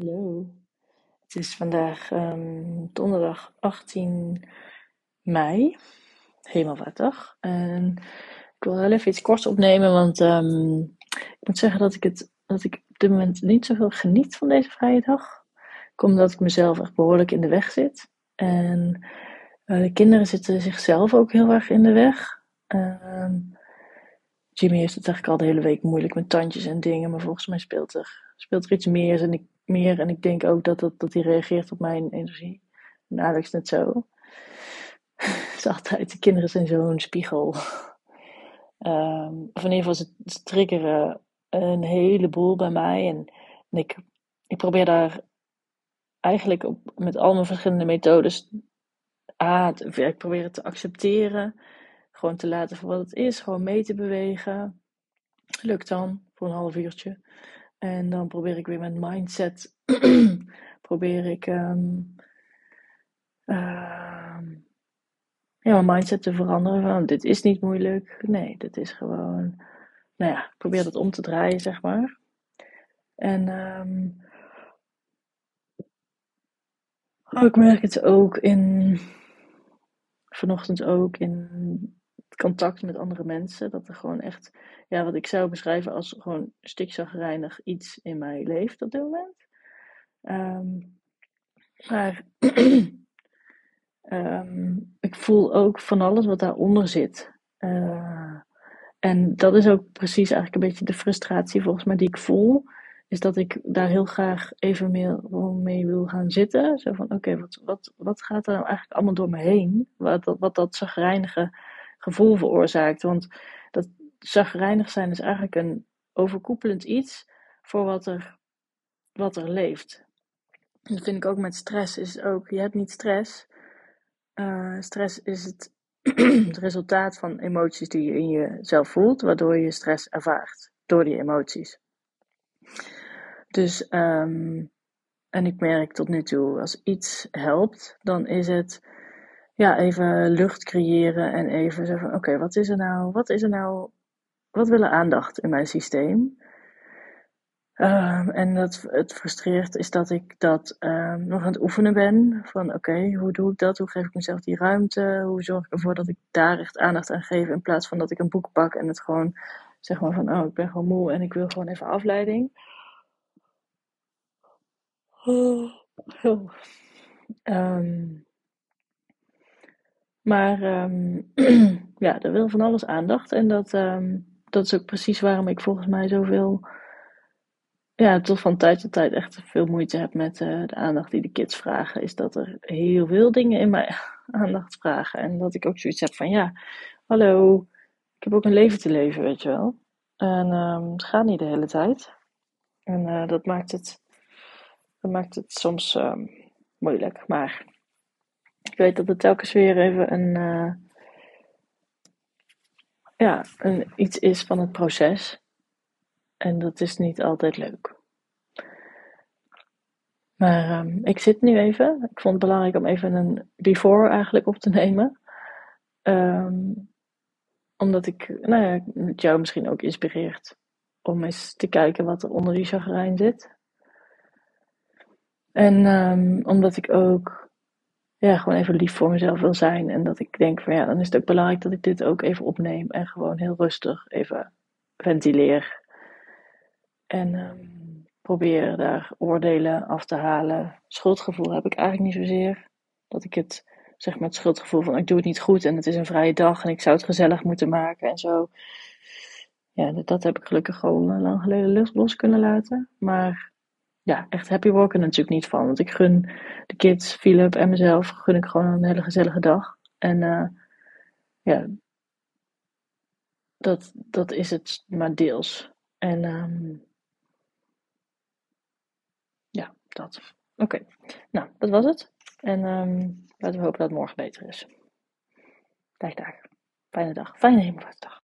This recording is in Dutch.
Hallo. Het is vandaag um, donderdag 18 mei, Hemelvaartdag. En ik wil wel even iets korts opnemen, want um, ik moet zeggen dat ik, het, dat ik op dit moment niet zoveel geniet van deze vrije dag. Omdat ik mezelf echt behoorlijk in de weg zit. En uh, de kinderen zitten zichzelf ook heel erg in de weg. Um, Jimmy heeft het eigenlijk al de hele week moeilijk met tandjes en dingen, maar volgens mij speelt er, speelt er iets meer. En ik, meer, en ik denk ook dat, dat, dat hij reageert op mijn energie. En Alex net zo. Het is altijd, de kinderen zijn zo'n spiegel. Um, of in ieder geval, ze, triggeren een heleboel bij mij. En, en ik, ik probeer daar eigenlijk op, met al mijn verschillende methodes. A, ik probeer het te accepteren gewoon te laten voor wat het is. Gewoon mee te bewegen. Lukt dan voor een half uurtje. En dan probeer ik weer met mindset. probeer ik. Um, uh, ja, mijn mindset te veranderen. Van dit is niet moeilijk. Nee, dit is gewoon. Nou ja, probeer dat om te draaien, zeg maar. En. Um, oh, ik merk het ook in. Vanochtend ook in contact met andere mensen. Dat er gewoon echt, ja, wat ik zou beschrijven als gewoon stikzagrijnig iets in mij leeft op dit moment. Um, maar um, ik voel ook van alles wat daaronder zit. Uh, en dat is ook precies eigenlijk een beetje de frustratie volgens mij die ik voel. Is dat ik daar heel graag even mee wil gaan zitten. Zo van, oké, wat, wat, wat gaat er nou eigenlijk allemaal door me heen? Wat, wat dat zagrijnige gevoel veroorzaakt. Want dat zagrijnig zijn is eigenlijk een overkoepelend iets voor wat er, wat er leeft. Dat vind ik ook met stress. Is ook, je hebt niet stress. Uh, stress is het, het resultaat van emoties die je in jezelf voelt, waardoor je stress ervaart door die emoties. Dus, um, en ik merk tot nu toe, als iets helpt, dan is het ja, even lucht creëren en even zeggen van oké, wat is er nou, wat is er nou, wat willen aandacht in mijn systeem? Um, en dat, het frustreert is dat ik dat um, nog aan het oefenen ben. Van oké, hoe doe ik dat? Hoe geef ik mezelf die ruimte? Hoe zorg ik ervoor dat ik daar echt aandacht aan geef? In plaats van dat ik een boek pak en het gewoon zeg maar van oh, ik ben gewoon moe en ik wil gewoon even afleiding. Oh. Um, maar um, ja, er wil van alles aandacht. En dat, um, dat is ook precies waarom ik volgens mij zoveel, ja, toch van tijd tot tijd echt veel moeite heb met uh, de aandacht die de kids vragen. Is dat er heel veel dingen in mij aandacht vragen. En dat ik ook zoiets heb van, ja, hallo, ik heb ook een leven te leven, weet je wel. En um, het gaat niet de hele tijd. En uh, dat maakt het, dat maakt het soms moeilijk. Maar ik weet dat het telkens weer even een, uh, ja, een, iets is van het proces. En dat is niet altijd leuk. Maar um, ik zit nu even. Ik vond het belangrijk om even een before eigenlijk op te nemen. Um, omdat ik, nou ja, het jou misschien ook inspireert om eens te kijken wat er onder die chagrijn zit. En um, omdat ik ook ja, gewoon even lief voor mezelf wil zijn. En dat ik denk van ja, dan is het ook belangrijk dat ik dit ook even opneem. En gewoon heel rustig even ventileer. En um, probeer daar oordelen af te halen. Schuldgevoel heb ik eigenlijk niet zozeer. Dat ik het, zeg maar, schuldgevoel van ik doe het niet goed en het is een vrije dag en ik zou het gezellig moeten maken en zo. Ja, dat heb ik gelukkig gewoon lang geleden los kunnen laten. Maar ja, echt happy worken natuurlijk niet van. Want ik gun de kids, Philip en mezelf, gun ik gewoon een hele gezellige dag. En uh, ja, dat, dat is het maar deels. En um, ja, dat. Oké, nou, dat was het. En um, laten we hopen dat morgen beter is. Dag, dag. Fijne dag. Fijne hemelvaartsdag.